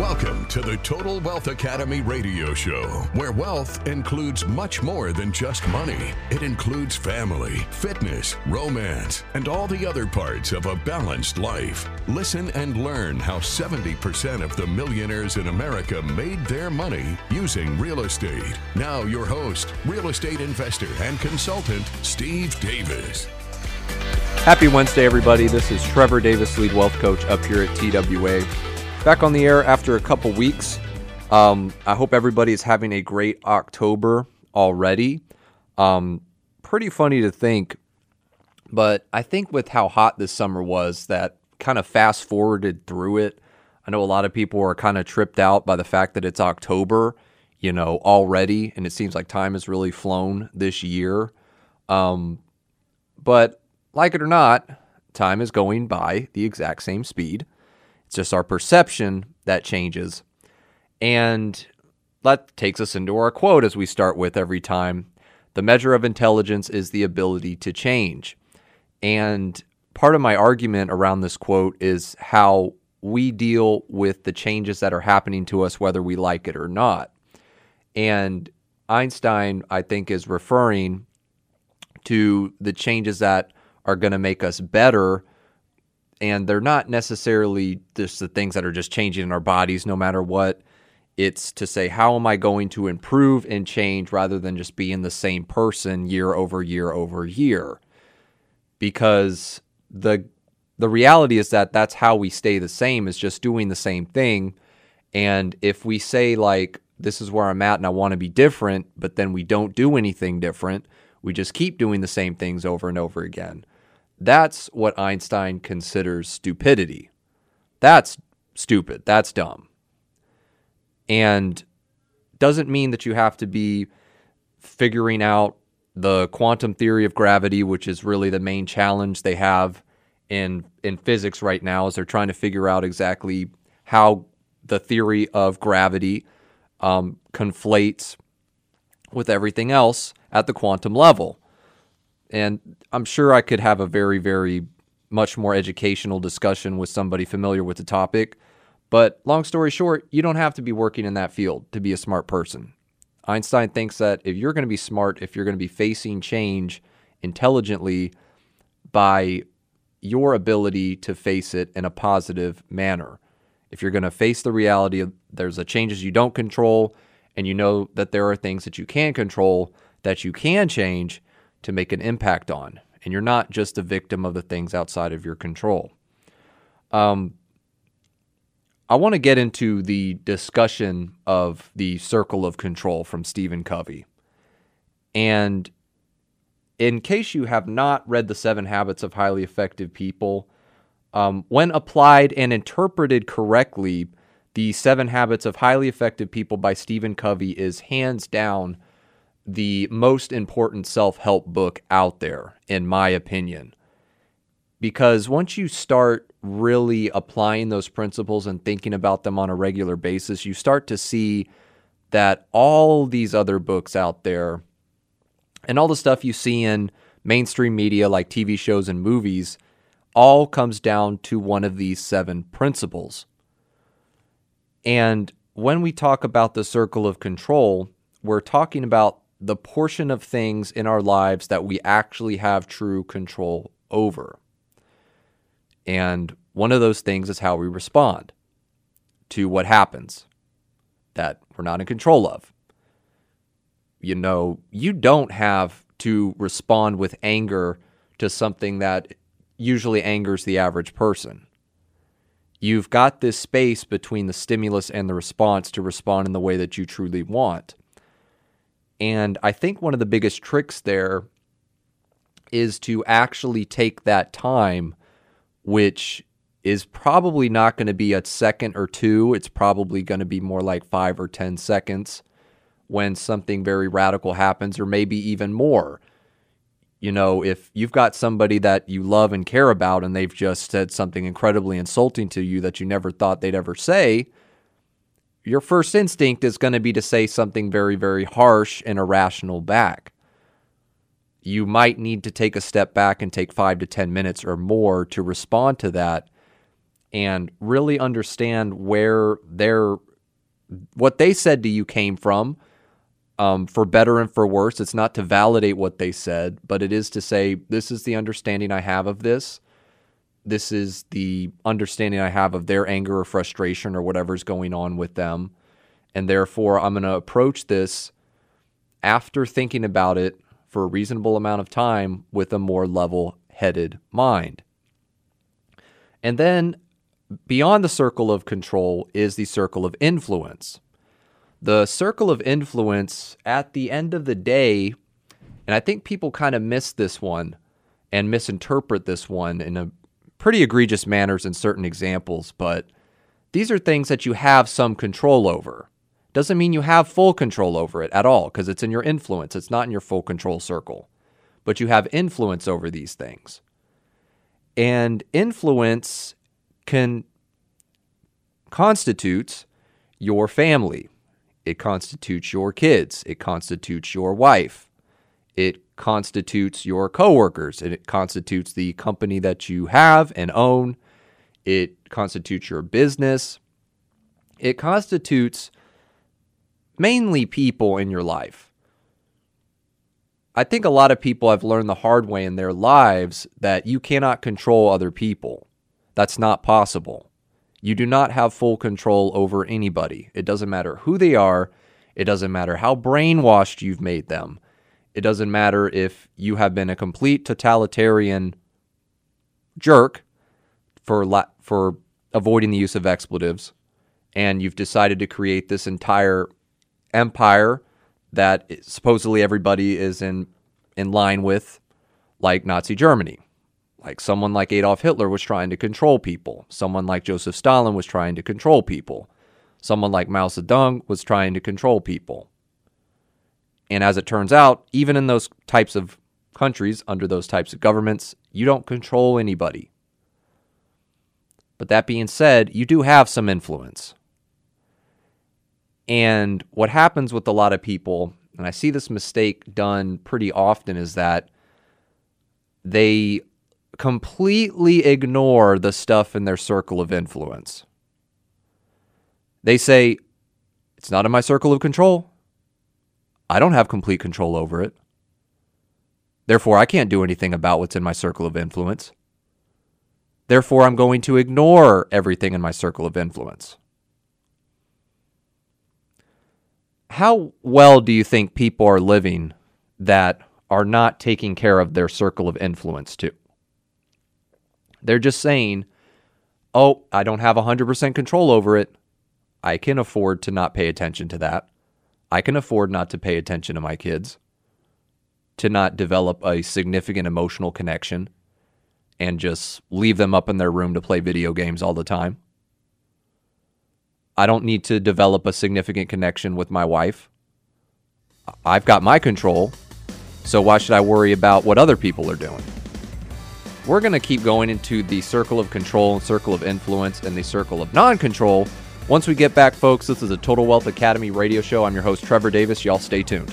Welcome to the Total Wealth Academy radio show, where wealth includes much more than just money. It includes family, fitness, romance, and all the other parts of a balanced life. Listen and learn how 70% of the millionaires in America made their money using real estate. Now, your host, real estate investor and consultant, Steve Davis. Happy Wednesday, everybody. This is Trevor Davis, lead wealth coach up here at TWA. Back on the air after a couple weeks. Um, I hope everybody is having a great October already. Um, pretty funny to think, but I think with how hot this summer was, that kind of fast forwarded through it. I know a lot of people are kind of tripped out by the fact that it's October, you know, already, and it seems like time has really flown this year. Um, but like it or not, time is going by the exact same speed. Just our perception that changes. And that takes us into our quote as we start with every time. The measure of intelligence is the ability to change. And part of my argument around this quote is how we deal with the changes that are happening to us, whether we like it or not. And Einstein, I think, is referring to the changes that are going to make us better and they're not necessarily just the things that are just changing in our bodies no matter what. It's to say how am i going to improve and change rather than just being the same person year over year over year? Because the the reality is that that's how we stay the same is just doing the same thing. And if we say like this is where i'm at and i want to be different but then we don't do anything different we just keep doing the same things over and over again that's what Einstein considers stupidity. That's stupid. That's dumb. And doesn't mean that you have to be figuring out the quantum theory of gravity, which is really the main challenge they have in in physics right now, is they're trying to figure out exactly how the theory of gravity um, conflates with everything else at the quantum level. And I'm sure I could have a very, very much more educational discussion with somebody familiar with the topic. But long story short, you don't have to be working in that field to be a smart person. Einstein thinks that if you're going to be smart, if you're going to be facing change intelligently by your ability to face it in a positive manner. If you're going to face the reality of there's a changes you don't control and you know that there are things that you can control that you can change, to make an impact on. And you're not just a victim of the things outside of your control. Um, I want to get into the discussion of the circle of control from Stephen Covey. And in case you have not read The Seven Habits of Highly Effective People, um, when applied and interpreted correctly, The Seven Habits of Highly Effective People by Stephen Covey is hands down the most important self help book out there, in my opinion. Because once you start really applying those principles and thinking about them on a regular basis, you start to see that all these other books out there and all the stuff you see in mainstream media like TV shows and movies all comes down to one of these seven principles. And when we talk about the circle of control, we're talking about the portion of things in our lives that we actually have true control over. And one of those things is how we respond to what happens that we're not in control of. You know, you don't have to respond with anger to something that usually angers the average person. You've got this space between the stimulus and the response to respond in the way that you truly want. And I think one of the biggest tricks there is to actually take that time, which is probably not going to be a second or two. It's probably going to be more like five or 10 seconds when something very radical happens, or maybe even more. You know, if you've got somebody that you love and care about and they've just said something incredibly insulting to you that you never thought they'd ever say, your first instinct is going to be to say something very, very harsh and irrational back. You might need to take a step back and take five to 10 minutes or more to respond to that. and really understand where their what they said to you came from um, for better and for worse. It's not to validate what they said, but it is to say, this is the understanding I have of this. This is the understanding I have of their anger or frustration or whatever's going on with them. And therefore, I'm going to approach this after thinking about it for a reasonable amount of time with a more level headed mind. And then beyond the circle of control is the circle of influence the circle of influence at the end of the day, and I think people kind of miss this one and misinterpret this one in a pretty egregious manners in certain examples, but these are things that you have some control over. Doesn't mean you have full control over it at all because it's in your influence. It's not in your full control circle, but you have influence over these things. And influence can constitutes your family. It constitutes your kids. It constitutes your wife. It constitutes your coworkers. And it constitutes the company that you have and own. It constitutes your business. It constitutes mainly people in your life. I think a lot of people have learned the hard way in their lives that you cannot control other people. That's not possible. You do not have full control over anybody. It doesn't matter who they are. It doesn't matter how brainwashed you've made them. It doesn't matter if you have been a complete totalitarian jerk for la- for avoiding the use of expletives and you've decided to create this entire empire that supposedly everybody is in in line with like Nazi Germany. Like someone like Adolf Hitler was trying to control people. Someone like Joseph Stalin was trying to control people. Someone like Mao Zedong was trying to control people. And as it turns out, even in those types of countries, under those types of governments, you don't control anybody. But that being said, you do have some influence. And what happens with a lot of people, and I see this mistake done pretty often, is that they completely ignore the stuff in their circle of influence. They say, It's not in my circle of control. I don't have complete control over it. Therefore, I can't do anything about what's in my circle of influence. Therefore, I'm going to ignore everything in my circle of influence. How well do you think people are living that are not taking care of their circle of influence too? They're just saying, oh, I don't have 100% control over it. I can afford to not pay attention to that. I can afford not to pay attention to my kids, to not develop a significant emotional connection and just leave them up in their room to play video games all the time. I don't need to develop a significant connection with my wife. I've got my control, so why should I worry about what other people are doing? We're going to keep going into the circle of control, circle of influence, and the circle of non control. Once we get back, folks, this is a Total Wealth Academy radio show. I'm your host, Trevor Davis. Y'all stay tuned.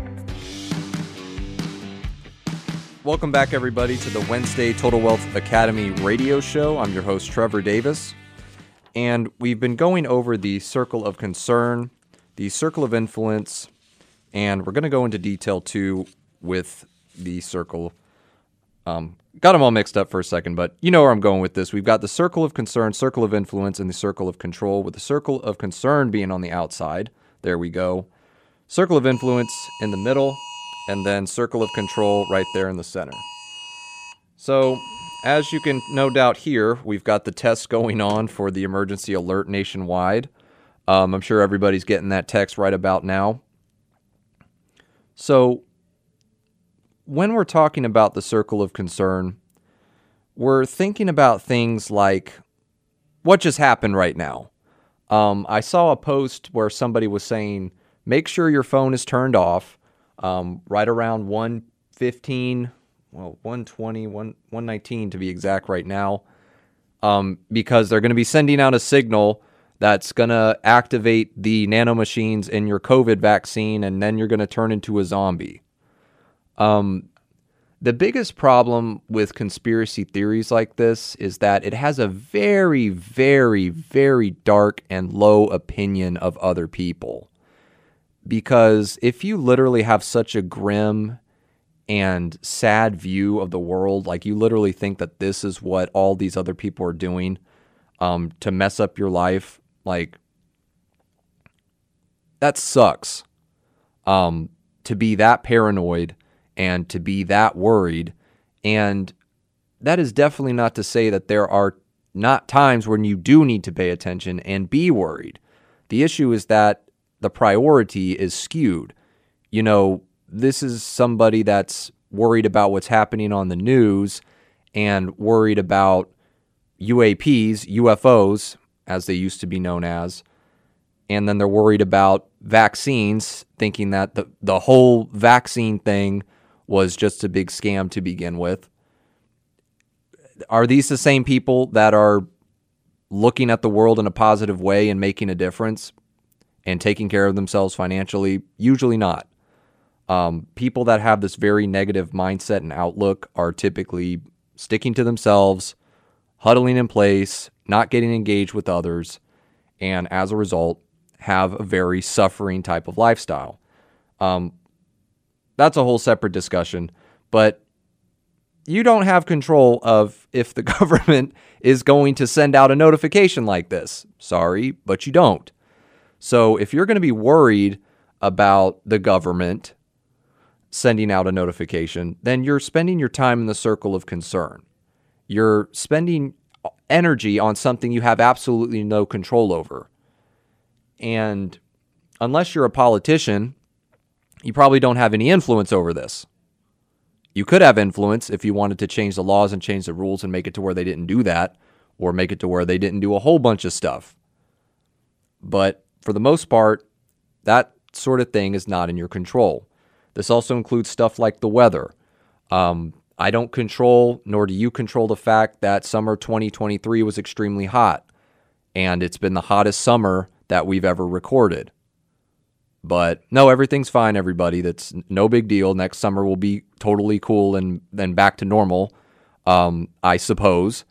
Welcome back, everybody, to the Wednesday Total Wealth Academy radio show. I'm your host, Trevor Davis. And we've been going over the circle of concern, the circle of influence, and we're going to go into detail too with the circle. Um, got them all mixed up for a second, but you know where I'm going with this. We've got the circle of concern, circle of influence, and the circle of control, with the circle of concern being on the outside. There we go. Circle of influence in the middle, and then circle of control right there in the center. So, as you can no doubt hear, we've got the test going on for the emergency alert nationwide. Um, I'm sure everybody's getting that text right about now. So, when we're talking about the circle of concern, we're thinking about things like what just happened right now. Um, I saw a post where somebody was saying, make sure your phone is turned off um, right around 115, well, 120, 1, 119 to be exact right now, um, because they're going to be sending out a signal that's going to activate the nanomachines in your COVID vaccine, and then you're going to turn into a zombie. Um, the biggest problem with conspiracy theories like this is that it has a very, very, very dark and low opinion of other people. Because if you literally have such a grim and sad view of the world, like you literally think that this is what all these other people are doing um, to mess up your life, like that sucks. Um, to be that paranoid and to be that worried. And that is definitely not to say that there are not times when you do need to pay attention and be worried. The issue is that the priority is skewed. You know, this is somebody that's worried about what's happening on the news and worried about UAPs, UFOs, as they used to be known as. And then they're worried about vaccines, thinking that the, the whole vaccine thing was just a big scam to begin with. Are these the same people that are looking at the world in a positive way and making a difference and taking care of themselves financially? Usually not. Um, people that have this very negative mindset and outlook are typically sticking to themselves, huddling in place, not getting engaged with others, and as a result, have a very suffering type of lifestyle. Um, that's a whole separate discussion. But you don't have control of if the government is going to send out a notification like this. Sorry, but you don't. So if you're going to be worried about the government sending out a notification, then you're spending your time in the circle of concern. You're spending energy on something you have absolutely no control over. And unless you're a politician you probably don't have any influence over this. You could have influence if you wanted to change the laws and change the rules and make it to where they didn't do that, or make it to where they didn't do a whole bunch of stuff. But for the most part, that sort of thing is not in your control. This also includes stuff like the weather. Um, I don't control, nor do you control the fact that summer 2023 was extremely hot, and it's been the hottest summer that we've ever recorded. But no, everything's fine, everybody. That's no big deal. Next summer will be totally cool and then back to normal, um, I suppose.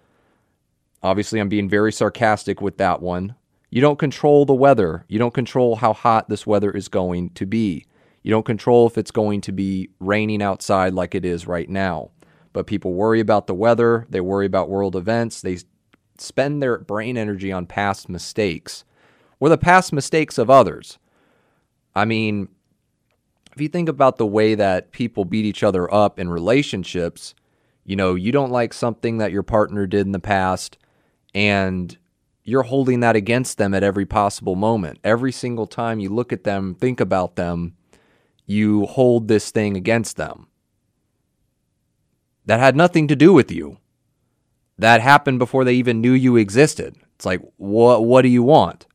Obviously, I'm being very sarcastic with that one. You don't control the weather. You don't control how hot this weather is going to be. You don't control if it's going to be raining outside like it is right now. But people worry about the weather, they worry about world events, they spend their brain energy on past mistakes or the past mistakes of others. I mean, if you think about the way that people beat each other up in relationships, you know, you don't like something that your partner did in the past, and you're holding that against them at every possible moment. Every single time you look at them, think about them, you hold this thing against them. That had nothing to do with you. That happened before they even knew you existed. It's like, what what do you want?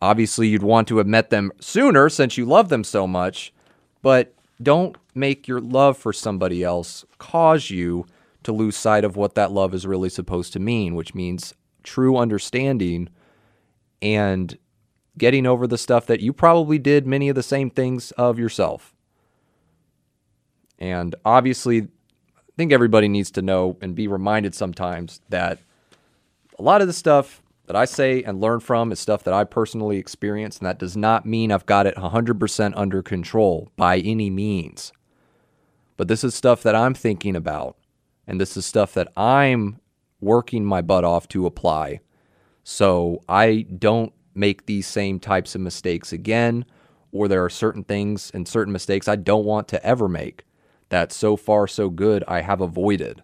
Obviously, you'd want to have met them sooner since you love them so much, but don't make your love for somebody else cause you to lose sight of what that love is really supposed to mean, which means true understanding and getting over the stuff that you probably did many of the same things of yourself. And obviously, I think everybody needs to know and be reminded sometimes that a lot of the stuff that I say and learn from is stuff that I personally experience, and that does not mean I've got it 100% under control by any means. But this is stuff that I'm thinking about, and this is stuff that I'm working my butt off to apply. So I don't make these same types of mistakes again, or there are certain things and certain mistakes I don't want to ever make that so far so good I have avoided.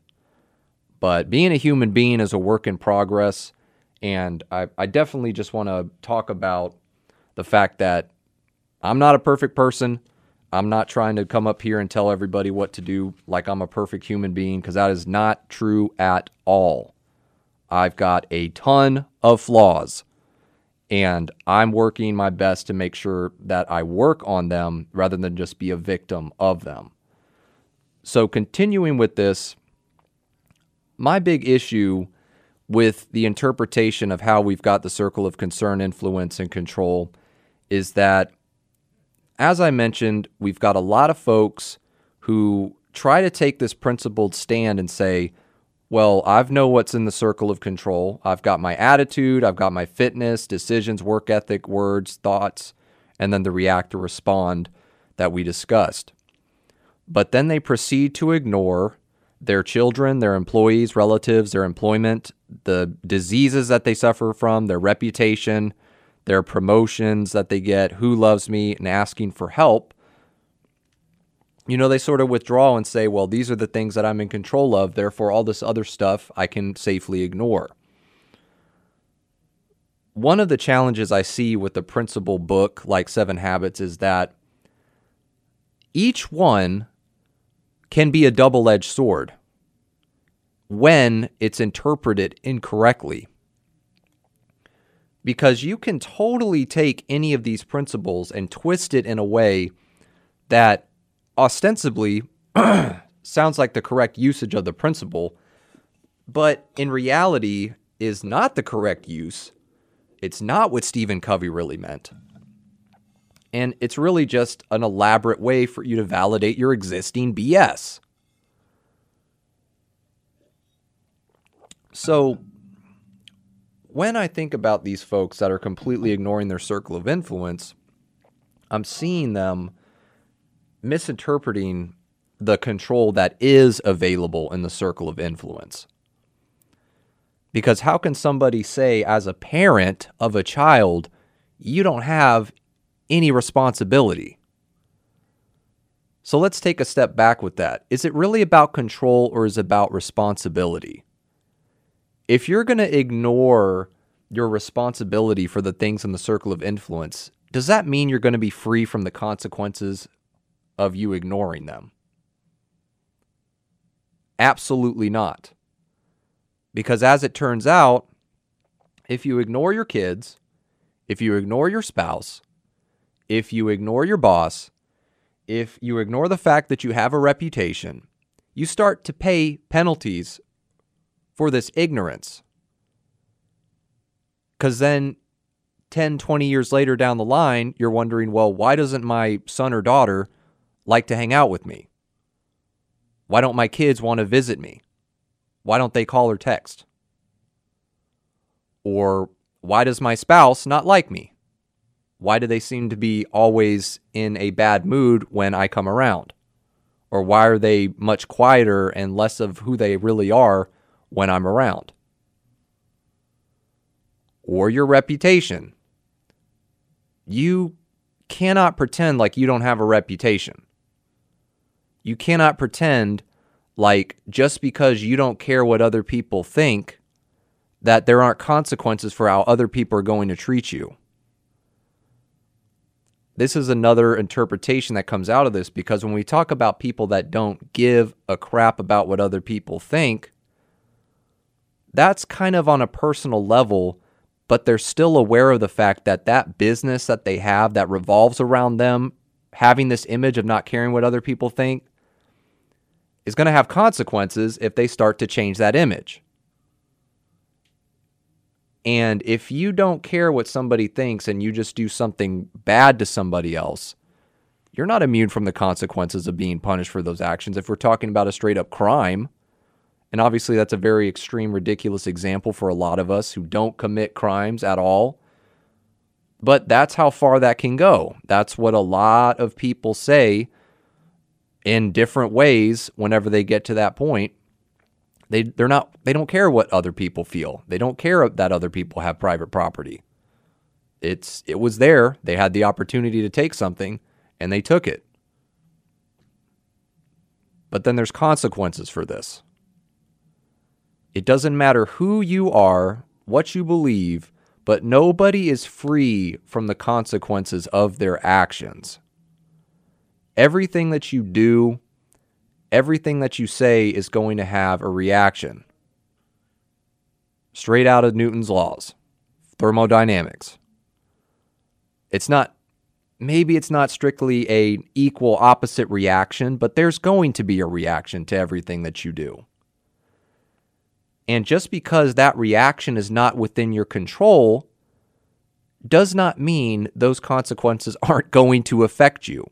But being a human being is a work in progress And I, I definitely just want to talk about the fact that I'm not a perfect person. I'm not trying to come up here and tell everybody what to do like I'm a perfect human being because that is not true at all. I've got a ton of flaws and I'm working my best to make sure that I work on them rather than just be a victim of them. So, continuing with this, my big issue with the interpretation of how we've got the circle of concern, influence, and control is that, as I mentioned, we've got a lot of folks who try to take this principled stand and say, well, I've know what's in the circle of control. I've got my attitude, I've got my fitness, decisions, work ethic, words, thoughts, and then the react or respond that we discussed. But then they proceed to ignore their children, their employees, relatives, their employment, the diseases that they suffer from, their reputation, their promotions that they get, who loves me, and asking for help you know, they sort of withdraw and say, well, these are the things that I'm in control of. Therefore, all this other stuff I can safely ignore. One of the challenges I see with the principle book, like Seven Habits, is that each one can be a double edged sword when it's interpreted incorrectly. Because you can totally take any of these principles and twist it in a way that ostensibly sounds like the correct usage of the principle, but in reality is not the correct use. It's not what Stephen Covey really meant. And it's really just an elaborate way for you to validate your existing BS. So, when I think about these folks that are completely ignoring their circle of influence, I'm seeing them misinterpreting the control that is available in the circle of influence. Because how can somebody say, as a parent of a child, you don't have any responsibility? So let's take a step back with that. Is it really about control or is it about responsibility? If you're going to ignore your responsibility for the things in the circle of influence, does that mean you're going to be free from the consequences of you ignoring them? Absolutely not. Because as it turns out, if you ignore your kids, if you ignore your spouse, if you ignore your boss, if you ignore the fact that you have a reputation, you start to pay penalties for this ignorance. Because then 10, 20 years later down the line, you're wondering, well, why doesn't my son or daughter like to hang out with me? Why don't my kids want to visit me? Why don't they call or text? Or why does my spouse not like me? Why do they seem to be always in a bad mood when I come around? Or why are they much quieter and less of who they really are when I'm around? Or your reputation. You cannot pretend like you don't have a reputation. You cannot pretend like just because you don't care what other people think that there aren't consequences for how other people are going to treat you. This is another interpretation that comes out of this because when we talk about people that don't give a crap about what other people think, that's kind of on a personal level, but they're still aware of the fact that that business that they have that revolves around them having this image of not caring what other people think is going to have consequences if they start to change that image. And if you don't care what somebody thinks and you just do something bad to somebody else, you're not immune from the consequences of being punished for those actions. If we're talking about a straight up crime, and obviously that's a very extreme, ridiculous example for a lot of us who don't commit crimes at all. But that's how far that can go. That's what a lot of people say in different ways whenever they get to that point. They they're not they don't care what other people feel. They don't care that other people have private property. It's it was there. They had the opportunity to take something and they took it. But then there's consequences for this. It doesn't matter who you are, what you believe, but nobody is free from the consequences of their actions. Everything that you do, everything that you say is going to have a reaction. Straight out of Newton's laws, thermodynamics. It's not maybe it's not strictly a equal opposite reaction, but there's going to be a reaction to everything that you do. And just because that reaction is not within your control does not mean those consequences aren't going to affect you.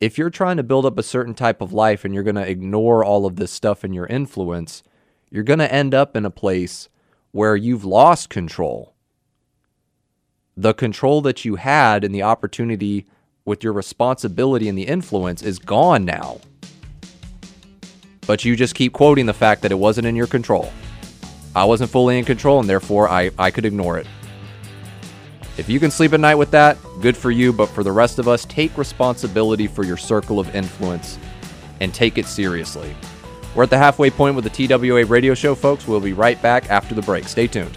If you're trying to build up a certain type of life and you're going to ignore all of this stuff in your influence, you're going to end up in a place where you've lost control the control that you had and the opportunity with your responsibility and the influence is gone now. But you just keep quoting the fact that it wasn't in your control. I wasn't fully in control and therefore I, I could ignore it. If you can sleep at night with that, good for you, but for the rest of us, take responsibility for your circle of influence and take it seriously. We're at the halfway point with the TWA radio show, folks. We'll be right back after the break. Stay tuned.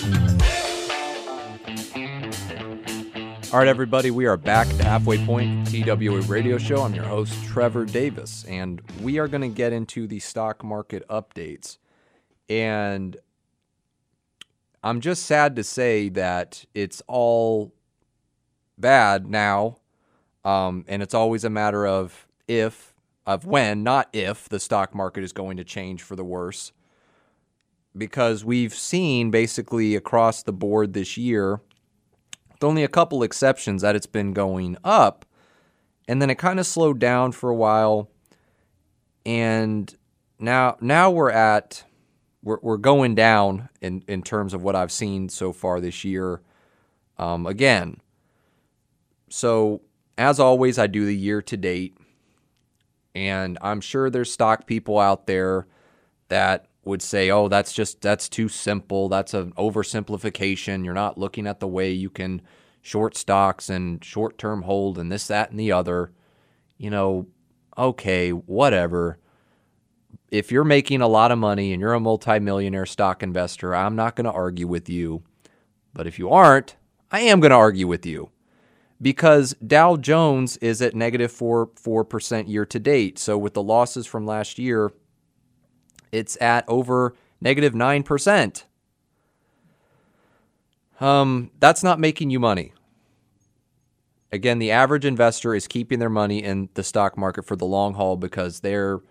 All right, everybody, we are back the halfway point TWA radio show. I'm your host, Trevor Davis, and we are going to get into the stock market updates. And I'm just sad to say that it's all bad now. Um, and it's always a matter of if, of when, not if, the stock market is going to change for the worse. Because we've seen basically across the board this year with only a couple exceptions that it's been going up. And then it kind of slowed down for a while. And now now we're at we're, we're going down in, in terms of what I've seen so far this year. Um, again, so as always, I do the year to date, and I'm sure there's stock people out there that would say, "Oh, that's just that's too simple. That's an oversimplification. You're not looking at the way you can short stocks and short-term hold and this that and the other." You know, okay, whatever. If you're making a lot of money and you're a multimillionaire stock investor, I'm not going to argue with you. But if you aren't, I am going to argue with you because Dow Jones is at negative 4 4% year to date. So with the losses from last year, it's at over negative 9%. Um, that's not making you money. Again, the average investor is keeping their money in the stock market for the long haul because they're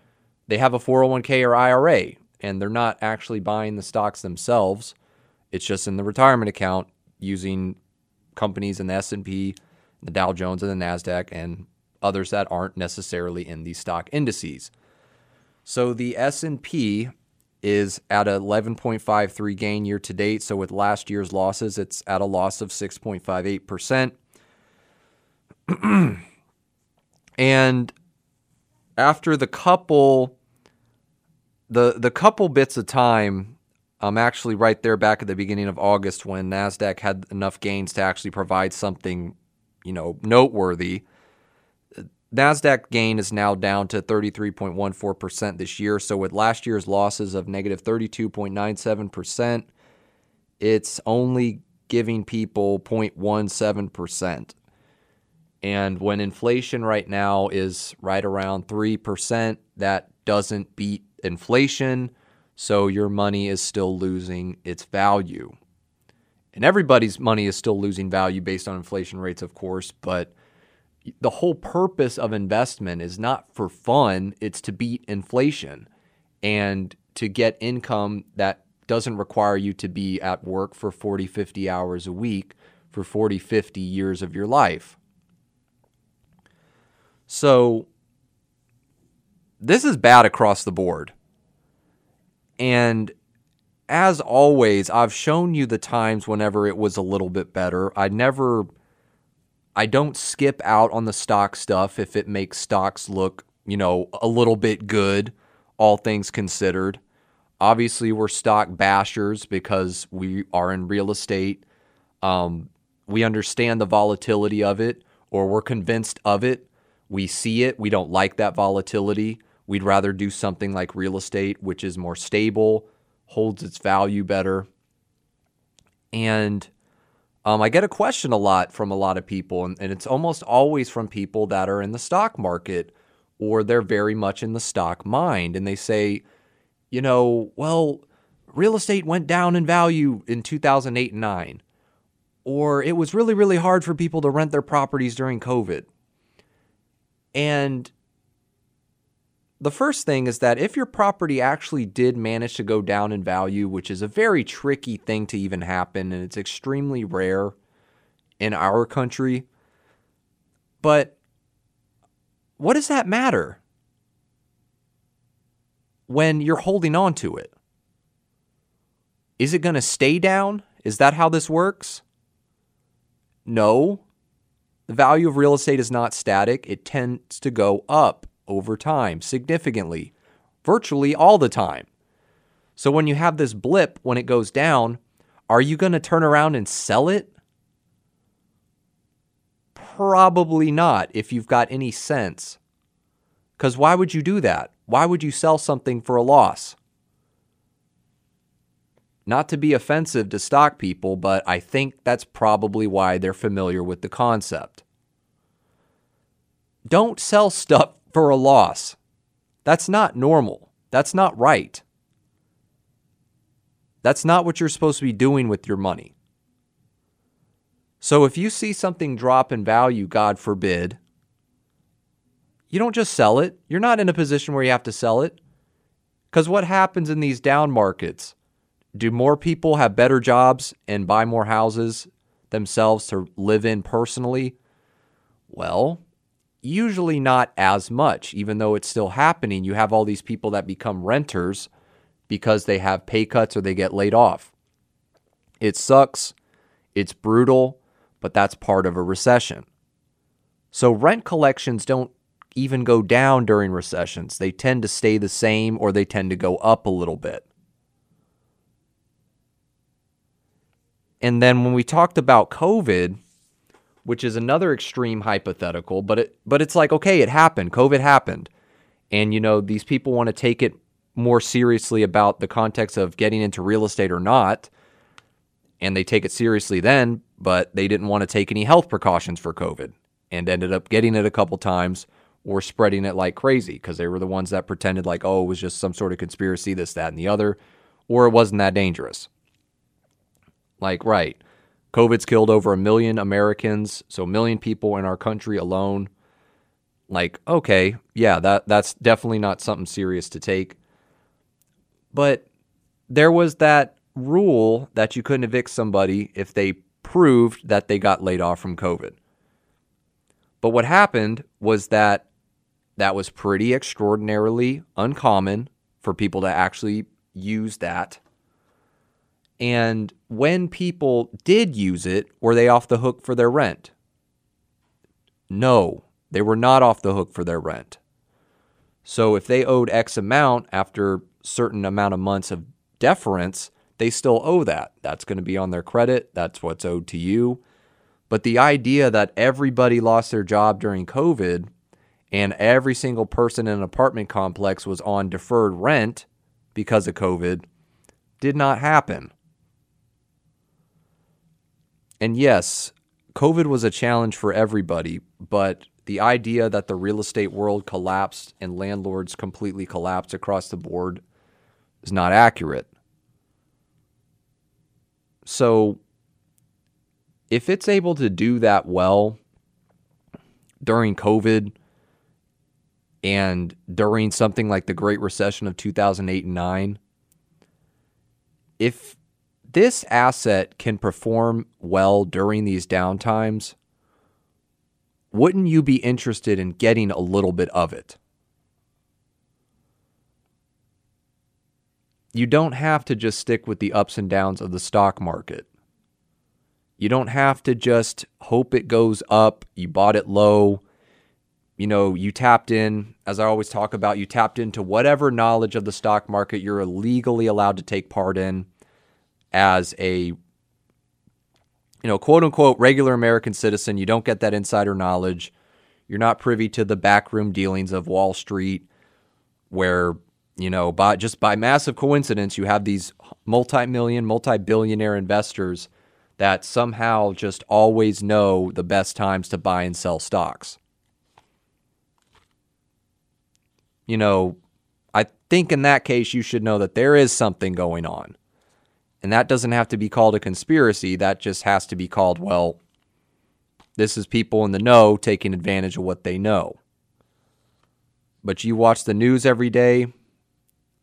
they have a 401k or IRA and they're not actually buying the stocks themselves. It's just in the retirement account using companies in the S&P, the Dow Jones and the Nasdaq and others that aren't necessarily in these stock indices. So the S&P is at a 11.53 gain year to date. So with last year's losses, it's at a loss of 6.58%. and after the couple the the couple bits of time I'm actually right there back at the beginning of August when Nasdaq had enough gains to actually provide something, you know, noteworthy. Nasdaq gain is now down to 33.14% this year. So with last year's losses of negative 32.97%, it's only giving people 0.17%. And when inflation right now is right around 3%, that doesn't beat inflation. So your money is still losing its value. And everybody's money is still losing value based on inflation rates, of course. But the whole purpose of investment is not for fun, it's to beat inflation and to get income that doesn't require you to be at work for 40, 50 hours a week for 40, 50 years of your life. So this is bad across the board. And as always, I've shown you the times whenever it was a little bit better. I never I don't skip out on the stock stuff if it makes stocks look, you know, a little bit good, all things considered. Obviously, we're stock bashers because we are in real estate. Um, we understand the volatility of it, or we're convinced of it. We see it. We don't like that volatility. We'd rather do something like real estate, which is more stable, holds its value better. And um, I get a question a lot from a lot of people, and, and it's almost always from people that are in the stock market or they're very much in the stock mind. And they say, you know, well, real estate went down in value in 2008 and 9, or it was really, really hard for people to rent their properties during COVID. And the first thing is that if your property actually did manage to go down in value, which is a very tricky thing to even happen, and it's extremely rare in our country, but what does that matter when you're holding on to it? Is it going to stay down? Is that how this works? No. The value of real estate is not static, it tends to go up over time significantly, virtually all the time. So when you have this blip when it goes down, are you going to turn around and sell it? Probably not if you've got any sense. Because why would you do that? Why would you sell something for a loss? Not to be offensive to stock people, but I think that's probably why they're familiar with the concept. Don't sell stuff for a loss. That's not normal. That's not right. That's not what you're supposed to be doing with your money. So if you see something drop in value, God forbid, you don't just sell it. You're not in a position where you have to sell it. Because what happens in these down markets? Do more people have better jobs and buy more houses themselves to live in personally? Well, usually not as much, even though it's still happening. You have all these people that become renters because they have pay cuts or they get laid off. It sucks, it's brutal, but that's part of a recession. So rent collections don't even go down during recessions. They tend to stay the same or they tend to go up a little bit. And then when we talked about COVID, which is another extreme hypothetical, but it but it's like okay, it happened. COVID happened. And you know, these people want to take it more seriously about the context of getting into real estate or not. And they take it seriously then, but they didn't want to take any health precautions for COVID and ended up getting it a couple times or spreading it like crazy because they were the ones that pretended like, oh, it was just some sort of conspiracy, this, that, and the other, or it wasn't that dangerous. Like, right COVID's killed over a million Americans, so a million people in our country alone. Like, okay, yeah, that that's definitely not something serious to take. But there was that rule that you couldn't evict somebody if they proved that they got laid off from COVID. But what happened was that that was pretty extraordinarily uncommon for people to actually use that and when people did use it, were they off the hook for their rent? No, they were not off the hook for their rent. So if they owed X amount after certain amount of months of deference, they still owe that. That's going to be on their credit. That's what's owed to you. But the idea that everybody lost their job during COVID and every single person in an apartment complex was on deferred rent because of COVID did not happen. And yes, COVID was a challenge for everybody, but the idea that the real estate world collapsed and landlords completely collapsed across the board is not accurate. So, if it's able to do that well during COVID and during something like the Great Recession of 2008 and 9, if this asset can perform well during these downtimes, wouldn't you be interested in getting a little bit of it? you don't have to just stick with the ups and downs of the stock market. You don't have to just hope it goes up. You bought it low. You know, you tapped in, as I always talk about, you tapped into whatever knowledge of the stock market you're legally allowed to take part in as a, you know, quote unquote regular American citizen. You don't get that insider knowledge. You're not privy to the backroom dealings of Wall Street, where you know, by just by massive coincidence, you have these multi-million, multi-billionaire investors that somehow just always know the best times to buy and sell stocks. You know, I think in that case you should know that there is something going on. And that doesn't have to be called a conspiracy, that just has to be called, well, this is people in the know taking advantage of what they know. But you watch the news every day,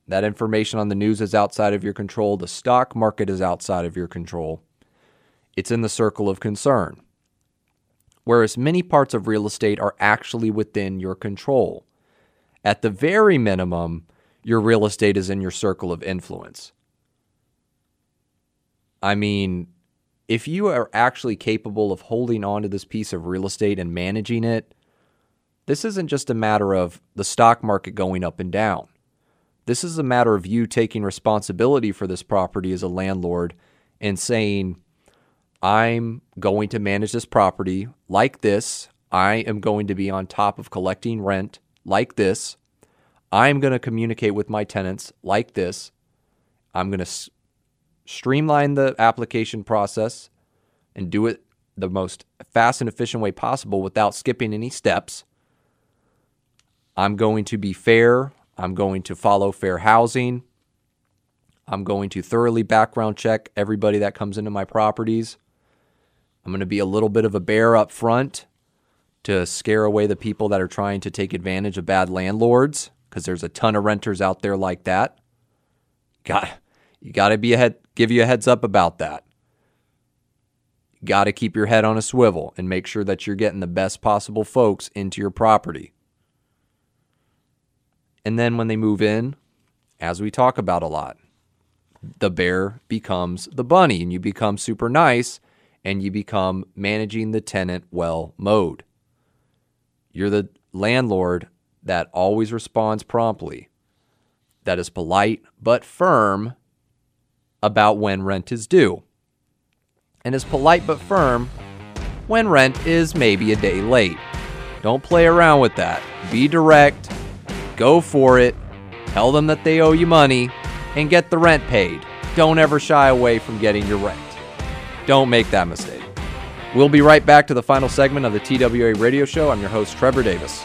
that information on the news is outside of your control. The stock market is outside of your control. It's in the circle of concern. Whereas many parts of real estate are actually within your control. At the very minimum, your real estate is in your circle of influence. I mean, if you are actually capable of holding on to this piece of real estate and managing it, this isn't just a matter of the stock market going up and down. This is a matter of you taking responsibility for this property as a landlord and saying, I'm going to manage this property like this. I am going to be on top of collecting rent like this. I'm going to communicate with my tenants like this. I'm going to streamline the application process and do it the most fast and efficient way possible without skipping any steps. I'm going to be fair I'm going to follow fair housing. I'm going to thoroughly background check everybody that comes into my properties. I'm going to be a little bit of a bear up front to scare away the people that are trying to take advantage of bad landlords because there's a ton of renters out there like that. Got you got to be ahead give you a heads up about that. Got to keep your head on a swivel and make sure that you're getting the best possible folks into your property. And then when they move in, as we talk about a lot, the bear becomes the bunny and you become super nice and you become managing the tenant well mode. You're the landlord that always responds promptly, that is polite but firm about when rent is due, and is polite but firm when rent is maybe a day late. Don't play around with that. Be direct Go for it. Tell them that they owe you money and get the rent paid. Don't ever shy away from getting your rent. Don't make that mistake. We'll be right back to the final segment of the TWA radio show. I'm your host, Trevor Davis.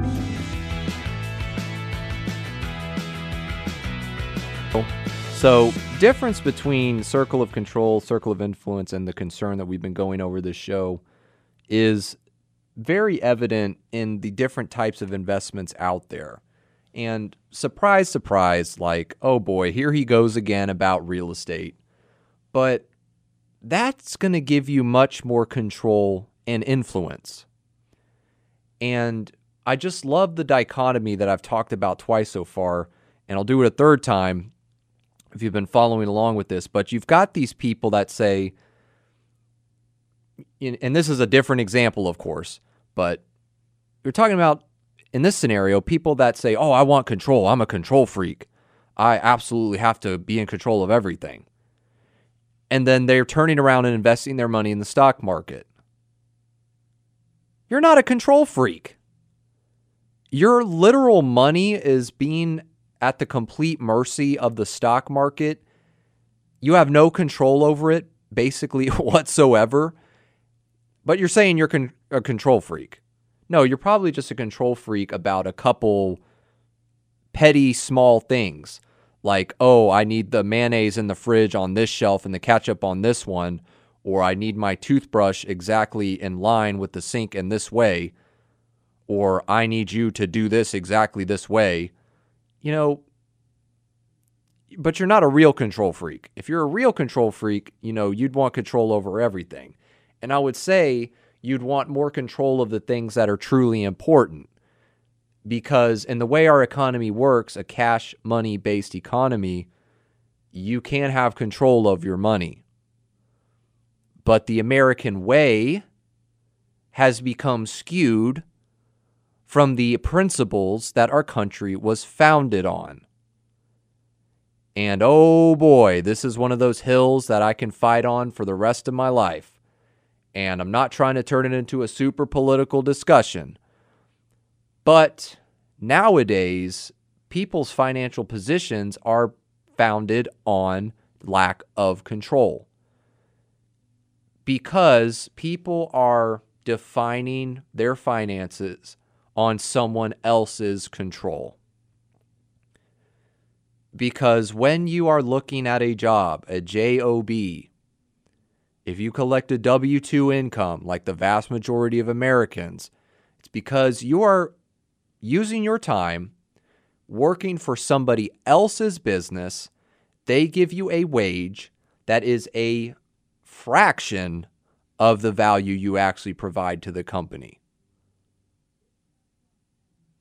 So, difference between circle of control, circle of influence, and the concern that we've been going over this show is very evident in the different types of investments out there. And surprise, surprise, like, oh boy, here he goes again about real estate. But that's going to give you much more control and influence. And I just love the dichotomy that I've talked about twice so far, and I'll do it a third time if you've been following along with this, but you've got these people that say, and this is a different example, of course, but you're talking about in this scenario, people that say, Oh, I want control. I'm a control freak. I absolutely have to be in control of everything. And then they're turning around and investing their money in the stock market. You're not a control freak. Your literal money is being at the complete mercy of the stock market. You have no control over it, basically whatsoever. But you're saying you're con- a control freak. No, you're probably just a control freak about a couple petty small things like, oh, I need the mayonnaise in the fridge on this shelf and the ketchup on this one, or I need my toothbrush exactly in line with the sink in this way, or I need you to do this exactly this way. You know, but you're not a real control freak. If you're a real control freak, you know, you'd want control over everything. And I would say you'd want more control of the things that are truly important. Because in the way our economy works, a cash money based economy, you can't have control of your money. But the American way has become skewed from the principles that our country was founded on. And oh boy, this is one of those hills that I can fight on for the rest of my life. And I'm not trying to turn it into a super political discussion. But nowadays, people's financial positions are founded on lack of control. Because people are defining their finances on someone else's control. Because when you are looking at a job, a job, if you collect a W 2 income like the vast majority of Americans, it's because you are using your time working for somebody else's business. They give you a wage that is a fraction of the value you actually provide to the company.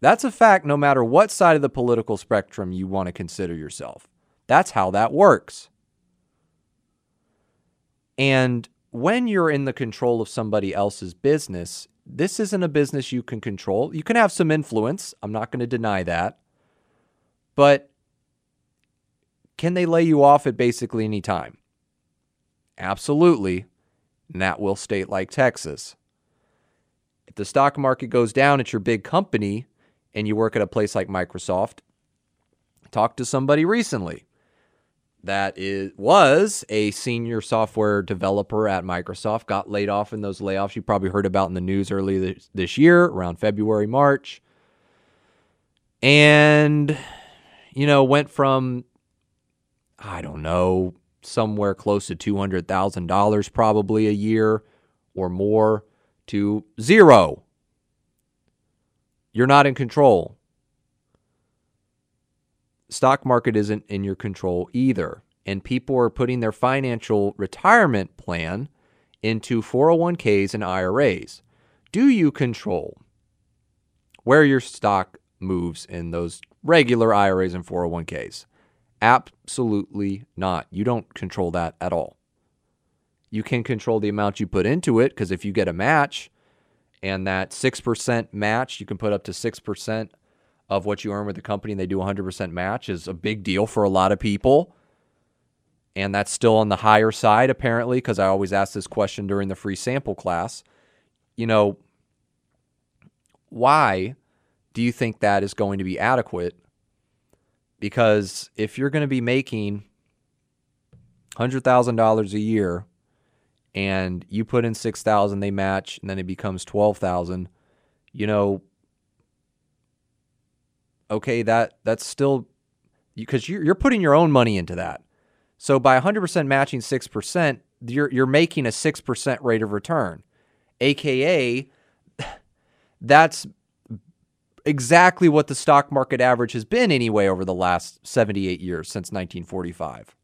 That's a fact no matter what side of the political spectrum you want to consider yourself. That's how that works. And when you're in the control of somebody else's business, this isn't a business you can control. You can have some influence. I'm not going to deny that. But can they lay you off at basically any time? Absolutely. And that will state like Texas. If the stock market goes down at your big company, and you work at a place like Microsoft, talked to somebody recently that is was a senior software developer at Microsoft, got laid off in those layoffs you probably heard about in the news earlier this, this year, around February, March. And you know, went from I don't know, somewhere close to $200,000 probably a year or more to zero you're not in control. Stock market isn't in your control either. And people are putting their financial retirement plan into 401ks and IRAs. Do you control where your stock moves in those regular IRAs and 401ks? Absolutely not. You don't control that at all. You can control the amount you put into it because if you get a match, and that 6% match, you can put up to 6% of what you earn with the company and they do 100% match is a big deal for a lot of people. And that's still on the higher side, apparently, because I always ask this question during the free sample class. You know, why do you think that is going to be adequate? Because if you're going to be making $100,000 a year and you put in 6,000, they match, and then it becomes 12,000, you know, okay, that that's still because you're, you're putting your own money into that. So by 100% matching 6%, you're, you're making a 6% rate of return, AKA, that's exactly what the stock market average has been anyway over the last 78 years since 1945.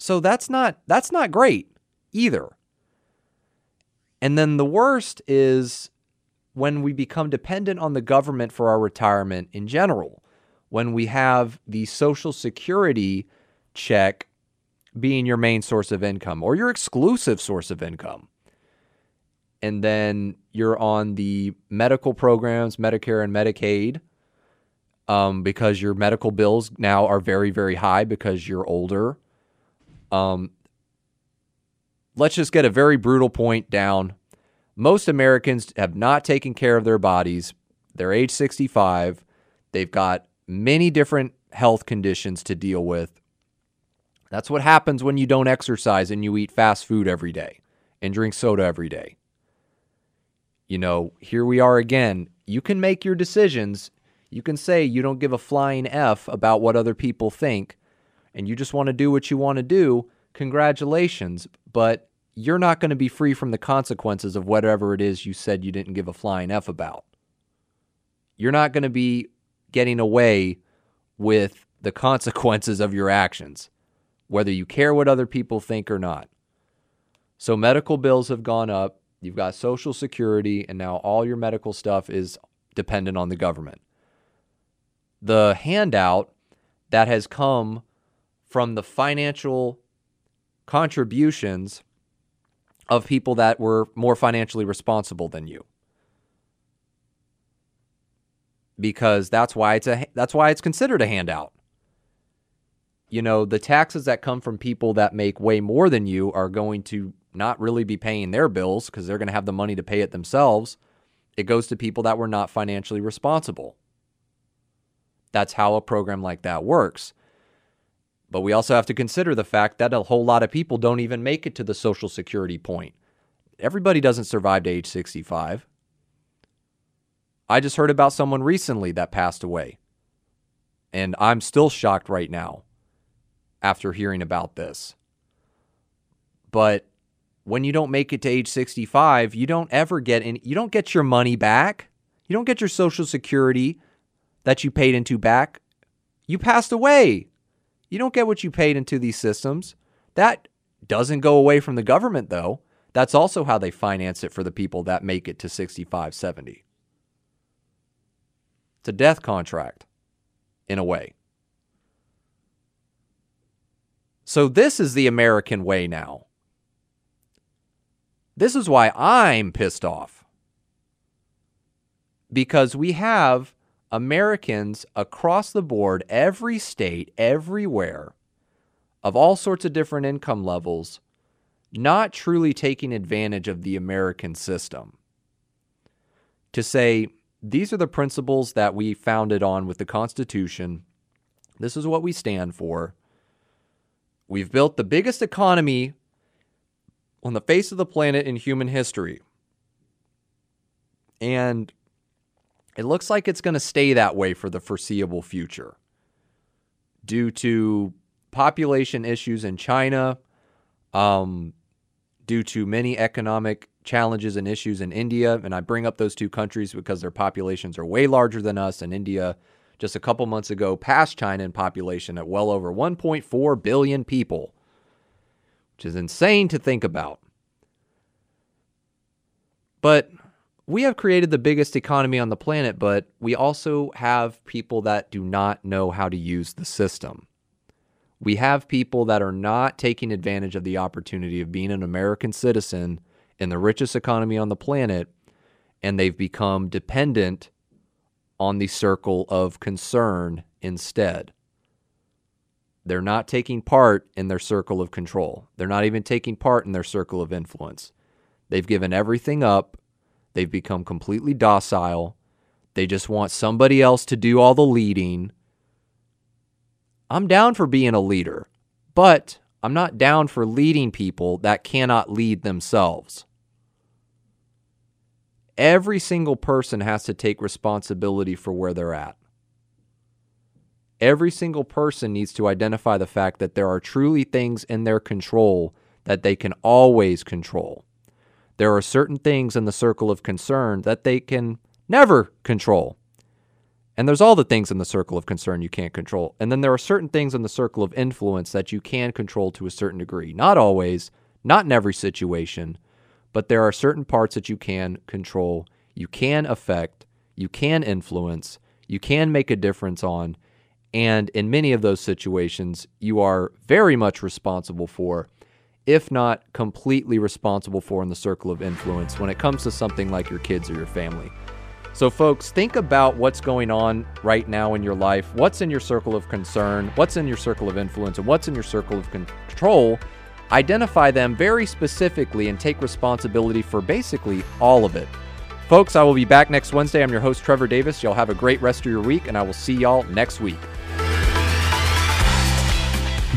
So that's not that's not great either. And then the worst is when we become dependent on the government for our retirement in general. When we have the social security check being your main source of income or your exclusive source of income. And then you're on the medical programs, Medicare and Medicaid, um, because your medical bills now are very, very high because you're older um, let's just get a very brutal point down. Most Americans have not taken care of their bodies. They're age 65. They've got many different health conditions to deal with. That's what happens when you don't exercise and you eat fast food every day and drink soda every day. You know, here we are again. You can make your decisions. You can say you don't give a flying F about what other people think and you just want to do what you want to do. Congratulations. But you're not going to be free from the consequences of whatever it is you said you didn't give a flying F about. You're not going to be getting away with the consequences of your actions, whether you care what other people think or not. So, medical bills have gone up. You've got Social Security, and now all your medical stuff is dependent on the government. The handout that has come from the financial contributions of people that were more financially responsible than you. Because that's why it's a that's why it's considered a handout. You know, the taxes that come from people that make way more than you are going to not really be paying their bills because they're going to have the money to pay it themselves. It goes to people that were not financially responsible. That's how a program like that works. But we also have to consider the fact that a whole lot of people don't even make it to the Social Security point. Everybody doesn't survive to age 65. I just heard about someone recently that passed away. And I'm still shocked right now after hearing about this. But when you don't make it to age 65, you don't ever get in you don't get your money back. You don't get your social security that you paid into back. You passed away. You don't get what you paid into these systems. That doesn't go away from the government, though. That's also how they finance it for the people that make it to 65, 70. It's a death contract, in a way. So, this is the American way now. This is why I'm pissed off. Because we have Americans across the board, every state, everywhere, of all sorts of different income levels, not truly taking advantage of the American system. To say, these are the principles that we founded on with the Constitution. This is what we stand for. We've built the biggest economy on the face of the planet in human history. And it looks like it's going to stay that way for the foreseeable future due to population issues in China, um, due to many economic challenges and issues in India. And I bring up those two countries because their populations are way larger than us. And India, just a couple months ago, passed China in population at well over 1.4 billion people, which is insane to think about. But we have created the biggest economy on the planet, but we also have people that do not know how to use the system. We have people that are not taking advantage of the opportunity of being an American citizen in the richest economy on the planet, and they've become dependent on the circle of concern instead. They're not taking part in their circle of control. They're not even taking part in their circle of influence. They've given everything up They've become completely docile. They just want somebody else to do all the leading. I'm down for being a leader, but I'm not down for leading people that cannot lead themselves. Every single person has to take responsibility for where they're at. Every single person needs to identify the fact that there are truly things in their control that they can always control there are certain things in the circle of concern that they can never control. And there's all the things in the circle of concern you can't control. And then there are certain things in the circle of influence that you can control to a certain degree. Not always, not in every situation, but there are certain parts that you can control, you can affect, you can influence, you can make a difference on. And in many of those situations, you are very much responsible for if not completely responsible for in the circle of influence when it comes to something like your kids or your family. So, folks, think about what's going on right now in your life. What's in your circle of concern? What's in your circle of influence? And what's in your circle of control? Identify them very specifically and take responsibility for basically all of it. Folks, I will be back next Wednesday. I'm your host, Trevor Davis. Y'all have a great rest of your week, and I will see y'all next week.